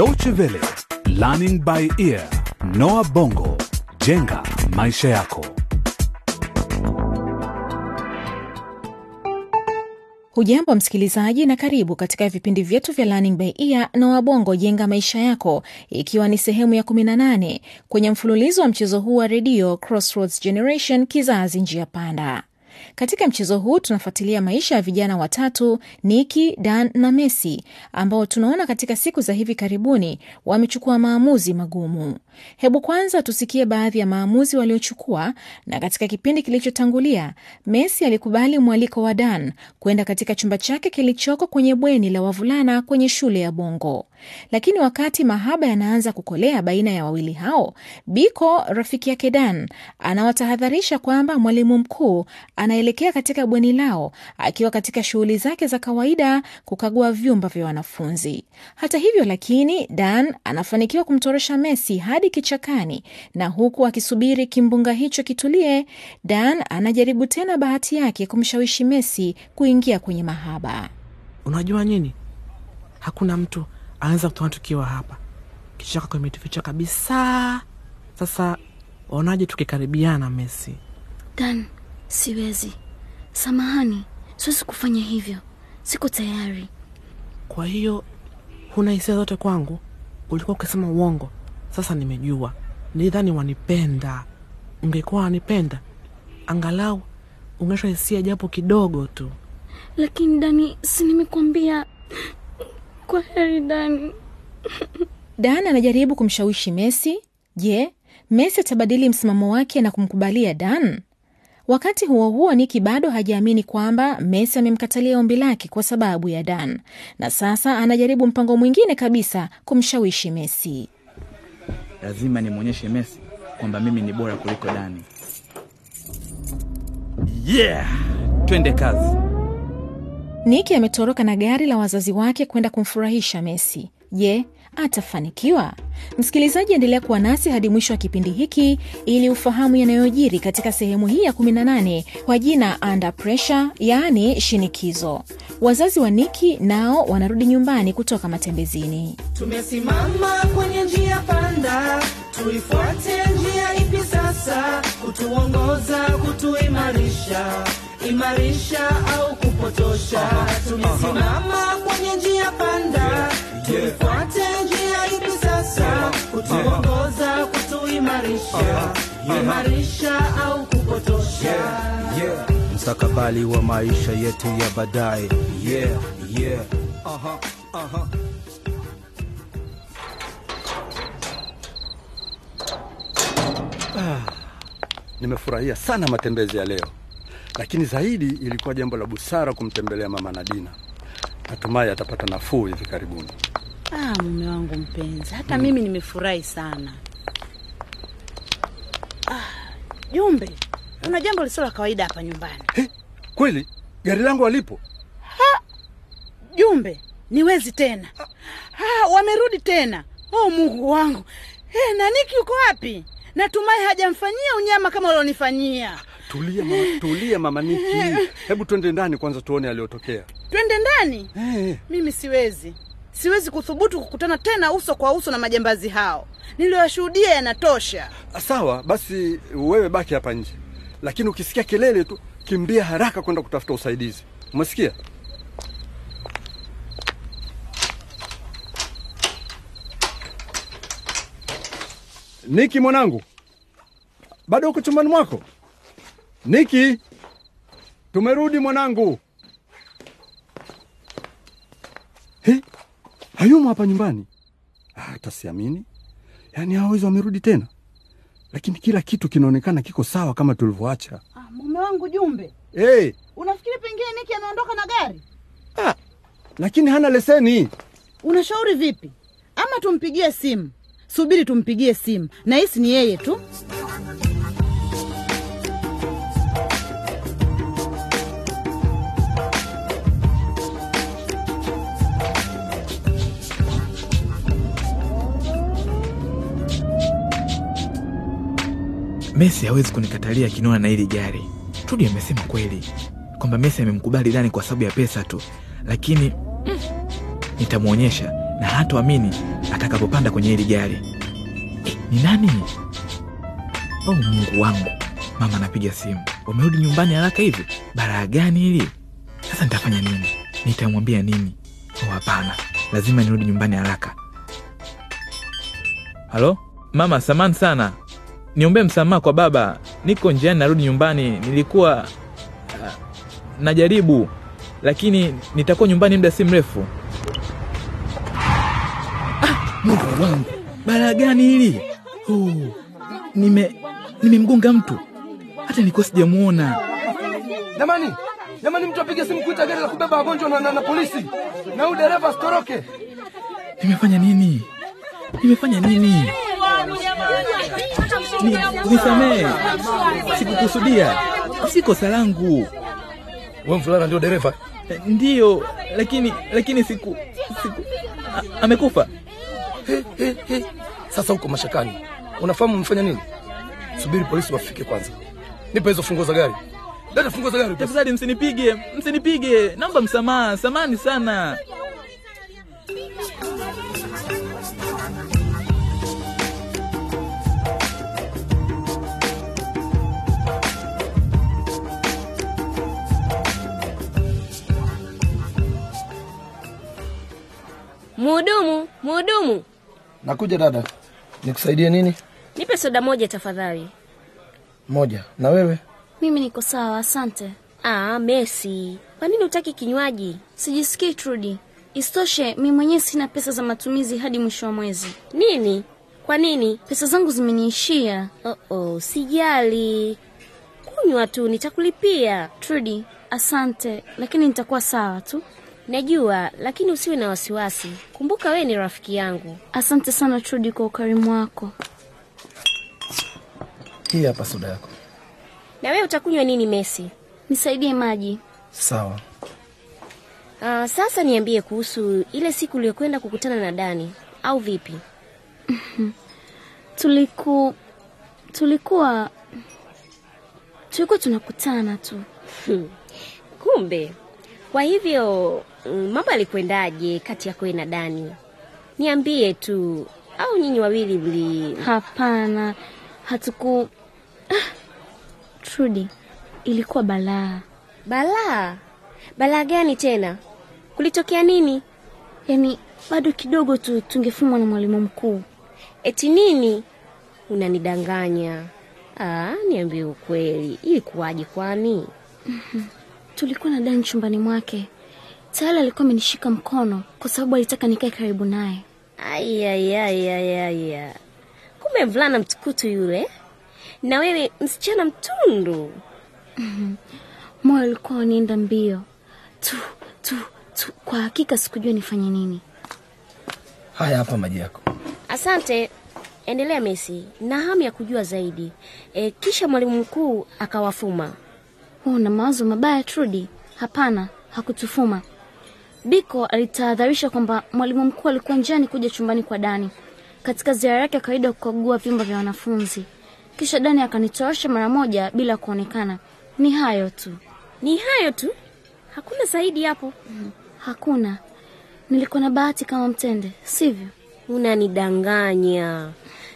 Deutsche Welle, Learning by Ear, Noah Bongo, jenga maisha yako. Hujambo msikilizaji, na karibu katika vipindi vyetu vya Learning by Ear na Wabongo jenga maisha yako, ikiwa ni sehemu ya 18 kwenye mfululizo wa mchezo huu wa redio Crossroads Generation, kizazi njia panda. Katika mchezo huu tunafuatilia maisha ya vijana watatu Niki, Dan na Messi ambao tunaona katika siku za hivi karibuni wamechukua maamuzi magumu. Hebu kwanza tusikie baadhi ya maamuzi waliochukua. Na katika kipindi kilichotangulia, Messi alikubali mwaliko wa Dan kwenda katika chumba chake kilichoko kwenye bweni la wavulana kwenye shule ya Bongo. Lakini wakati mahaba yanaanza kukolea baina ya wawili hao, Biko rafiki yake Dan anawatahadharisha kwamba mwalimu mkuu anaelekea katika bweni lao akiwa katika shughuli zake za kawaida kukagua vyumba vya wanafunzi. Hata hivyo lakini, Dan anafanikiwa kumtorosha Messi hadi kichakani, na huku akisubiri kimbunga hicho kitulie, Dan anajaribu tena bahati yake kumshawishi Messi kuingia kwenye mahaba. Unajua nini, hakuna mtu anaweza kutoa tukiwa hapa, kichaka kimetuficha kabisa. Sasa waonaje tukikaribiana, Messi? Dan, siwezi. Samahani, siwezi kufanya hivyo, siko tayari. Kwa hiyo huna hisia zote kwangu? Ulikuwa ukisema uongo. Sasa nimejua, nidhani wanipenda. Ungekuwa wanipenda, angalau ungesha hisia japo kidogo tu. Lakini Dani, si nimekwambia. Kwa heri Dani. Dan anajaribu kumshawishi Messi. Je, Messi atabadili msimamo wake na kumkubalia Dan? Wakati huo huo, Niki bado hajaamini kwamba Messi amemkatalia ombi lake kwa sababu ya Dan, na sasa anajaribu mpango mwingine kabisa kumshawishi Messi. Lazima nimwonyeshe Messi kwamba mimi ni bora kuliko Dani. Yeah, twende kazi. Niki ametoroka na gari la wazazi wake kwenda kumfurahisha Messi. Je, atafanikiwa? Msikilizaji, endelea kuwa nasi hadi mwisho wa kipindi hiki ili ufahamu yanayojiri katika sehemu hii ya 18 kwa jina Under Pressure, yaani shinikizo. Wazazi wa Niki nao wanarudi nyumbani kutoka matembezini. Tumesimama kwenye njia panda, tuifuate njia ipi sasa? Kutuongoza, kutuimarisha, imarisha au kupotosha? Tumesimama kwenye njia panda, tuifuate njia ipi sasa? Kutuongoza, kutuimarisha, kuimarisha au kupotosha? mstakabali wa maisha yetu ya baadaye. Ah, nimefurahia sana matembezi ya leo, lakini zaidi ilikuwa jambo la busara kumtembelea mama Nadina. Natumai atapata nafuu hivi karibuni. Ah, mume wangu mpenzi, hata mimi nimefurahi sana. Ah, Jumbe, kuna jambo lisilo la kawaida hapa nyumbani. Kweli gari langu alipo? Jumbe, ni wezi tena. Ha, wamerudi tena. Oh, Mungu wangu. Hey, Naniki yuko wapi? Natumai hajamfanyia unyama kama ulionifanyia. Tulia mama, tulia mama Niki, hebu twende ndani kwanza tuone aliyotokea. Twende ndani. Hey. Mimi siwezi, siwezi kuthubutu kukutana tena uso kwa uso na majambazi hao. Niliyoshuhudia yanatosha. sawa basi, wewe baki hapa nje, lakini ukisikia kelele tu kimbia haraka kwenda kutafuta usaidizi. Umesikia? Niki mwanangu, bado uko chumbani mwako? Niki, tumerudi mwanangu. He, hayumo hapa nyumbani. Ah, Hata siamini, yaani hao wezi wamerudi tena, lakini kila kitu kinaonekana kiko sawa kama tulivyoacha. Ah, mume wangu Jumbe, Hey, unafikiri pengine Niki ameondoka na gari? ah, lakini hana leseni. Unashauri vipi? Ama tumpigie simu? Subiri tumpigie simu, nahisi ni yeye tu. Messi hawezi kunikatalia akinona na hili gari. Tudi amesema kweli kwamba Messi amemkubali Dani kwa sababu ya pesa tu, lakini mm, nitamwonyesha na hatoamini atakapopanda kwenye hili gari. Eh, ni nani? Oh, Mungu wangu! Mama anapiga simu, wamerudi nyumbani haraka hivi? Baraa gani hili? Sasa nitafanya nini? Nitamwambia nini? Oh, lazima nirudi nyumbani haraka. Halo mama, samani sana, niombee msamaha kwa baba. Niko njiani narudi nyumbani, nilikuwa uh, najaribu, lakini nitakuwa nyumbani muda si mrefu. Ah, Mungu wangu, balaa gani hili? Oh, nime nimemgonga mtu, hata nilikuwa sijamuona. Jamani, jamani, mtu apige simu kuita gari la kubeba wagonjwa na, na, na polisi na huyu dereva asitoroke. Nimefanya nini? Nimefanya nini? Ni, nisamee, sikukusudia, si kosa langu. Wewe mvulana ndio dereva? Ndiyo, lakini lakini siku, siku amekufa. He, he, he. Sasa uko mashakani, unafahamu umefanya nini? Subiri polisi wafike kwanza. Nipe hizo funguo za gari. Dada, funguo za gari. Tafadhali msinipige, msinipige, naomba msamaha, samani sana. Mhudumu, Nakuja dada, nikusaidie nini? nipe soda moja tafadhali. Moja. Na wewe? Mimi niko sawa, asante. Ah, Messi, kwa nini utaki kinywaji? Sijisikii Trudi. Isitoshe, mi mwenyewe sina pesa za matumizi hadi mwisho wa mwezi. Nini? Kwa nini? Pesa zangu zimeniishia. Oh, oh, sijali, kunywa tu, nitakulipia. Trudi, asante, lakini nitakuwa sawa tu. Najua, lakini usiwe na wasiwasi. Kumbuka wewe ni rafiki yangu. Asante sana Trudi kwa ukarimu wako. Hii hapa soda yako. Na wewe utakunywa nini Messi? Nisaidie maji. Sawa. Uh, sasa niambie kuhusu ile siku uliyokwenda kukutana na Dani au vipi? Tuliku tulikuwa tulikuwa tunakutana tu. Kumbe kwa hivyo mm, mambo yalikwendaje kati yako na Dani? Niambie tu, au nyinyi wawili mli? Hapana, hatuku ah, Trudy, ilikuwa balaa. Balaa? Balaa gani tena? Kulitokea nini? Yaani bado kidogo tu tungefumwa na mwalimu mkuu. Eti nini? Unanidanganya. Ah, niambie ukweli, ilikuwaje kwani? Tulikuwa na Dani chumbani mwake. Tayari alikuwa amenishika mkono kwa sababu alitaka nikae karibu naye. Ayayayayaya, kumbe mvulana mtukutu yule, na wewe msichana mtundu. Moyo ulikuwa unienda mbio tu tu tu. Kwa hakika sikujua nifanye nini. Haya hapa maji yako. Asante, endelea mesi na hamu ya kujua zaidi. E, kisha mwalimu mkuu akawafuma. Wewe una mawazo mabaya Trudi? Hapana, hakutufuma. Biko alitahadharisha kwamba mwalimu mkuu alikuwa njiani kuja chumbani kwa Dani katika ziara yake ya kawaida ya kukagua vyumba vya wanafunzi. Kisha Dani akanitorosha mara moja bila kuonekana. Ni hayo tu. Ni hayo tu, hakuna zaidi hapo. Hakuna. Nilikuwa na bahati kama mtende, sivyo? Unanidanganya.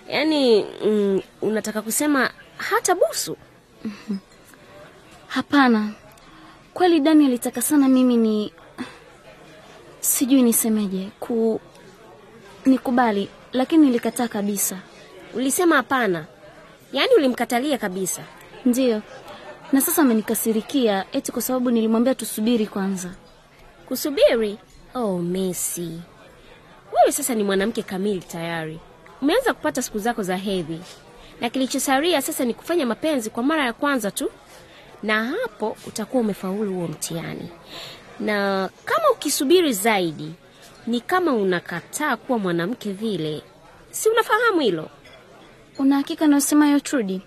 Yaani mm, unataka kusema hata busu? Hapana. Kweli Dani alitaka sana mimi ni sijui nisemeje, ku nikubali, lakini nilikataa kabisa. Ulisema hapana, yaani ulimkatalia kabisa? Ndiyo, na sasa amenikasirikia eti kwa sababu nilimwambia tusubiri kwanza. Kusubiri? Oh, Messi, wewe sasa ni mwanamke kamili tayari. Umeanza kupata siku zako za hedhi, na kilichosalia sasa ni kufanya mapenzi kwa mara ya kwanza tu, na hapo utakuwa umefaulu huo mtihani. Na kama ukisubiri zaidi, ni kama unakataa kuwa mwanamke vile. Si unafahamu hilo? Una hakika hiyo Trudi?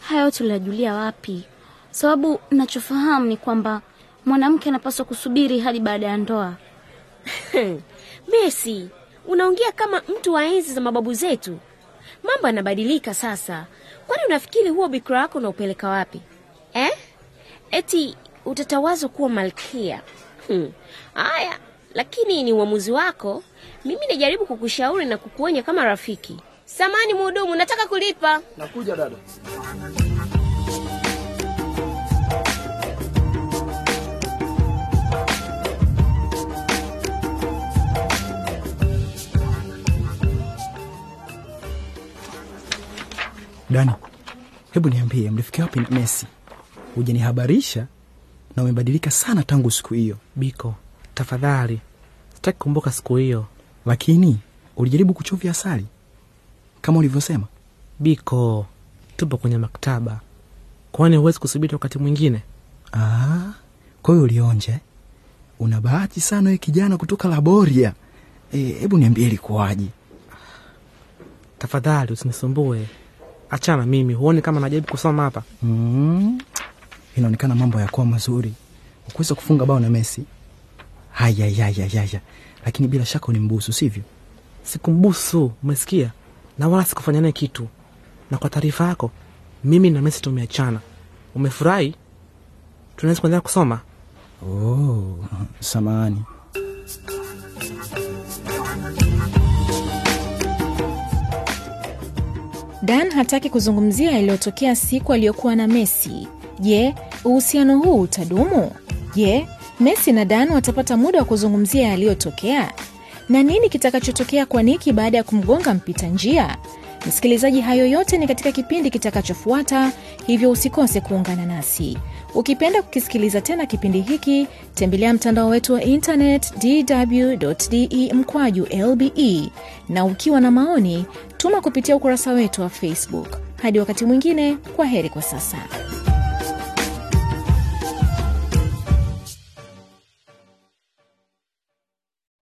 Haya yote uliyajulia wapi? Sababu nachofahamu ni kwamba mwanamke anapaswa kusubiri hadi baada ya ndoa. Messi, unaongea kama mtu wa enzi za mababu zetu. Mambo yanabadilika sasa. Kwani unafikiri huo bikira wako unaupeleka wapi eh? Eti utatawazwa kuwa malkia? Hmm. Haya, lakini ni uamuzi wako. Mimi najaribu kukushauri na kukuonya kama rafiki. Samani mhudumu, nataka kulipa. Nakuja dada. Dani, hebu niambie, mlifikia wapi na Messi? Hujanihabarisha na umebadilika sana tangu siku hiyo. Biko, tafadhali, sitaki kukumbuka siku hiyo. Lakini ulijaribu kuchovya asali kama ulivyosema. Biko, tupo kwenye maktaba, kwani huwezi kusubiri wakati mwingine? Ah, kwa hiyo ulionja. eh? Una bahati sana wewe kijana kutoka Laboria. Hebu e, niambie ilikuwaje? Tafadhali usinisumbue, achana mimi. Huoni kama najaribu kusoma hapa? Mm, inaonekana mambo yakuwa mazuri. Ukuweza kufunga bao na Messi. Haya, haya, haya. Lakini bila shaka ulimbusu, sivyo? Sikumbusu, umesikia? Na wala sikufanya naye kitu. Na kwa taarifa yako, mimi na Messi tumeachana. Umefurahi? Tunaweza kuendelea kusoma? Oh, samahani. Dan hataki kuzungumzia yaliyotokea siku aliyokuwa na Messi. Je, uhusiano huu utadumu? Je, Messi na Dan watapata muda wa kuzungumzia yaliyotokea? Na nini kitakachotokea kwa Niki baada ya kumgonga mpita njia? Msikilizaji, hayo yote ni katika kipindi kitakachofuata, hivyo usikose kuungana nasi. Ukipenda kukisikiliza tena kipindi hiki, tembelea mtandao wetu wa internet dw.de mkwaju lbe, na ukiwa na maoni, tuma kupitia ukurasa wetu wa Facebook. Hadi wakati mwingine, kwa heri kwa sasa.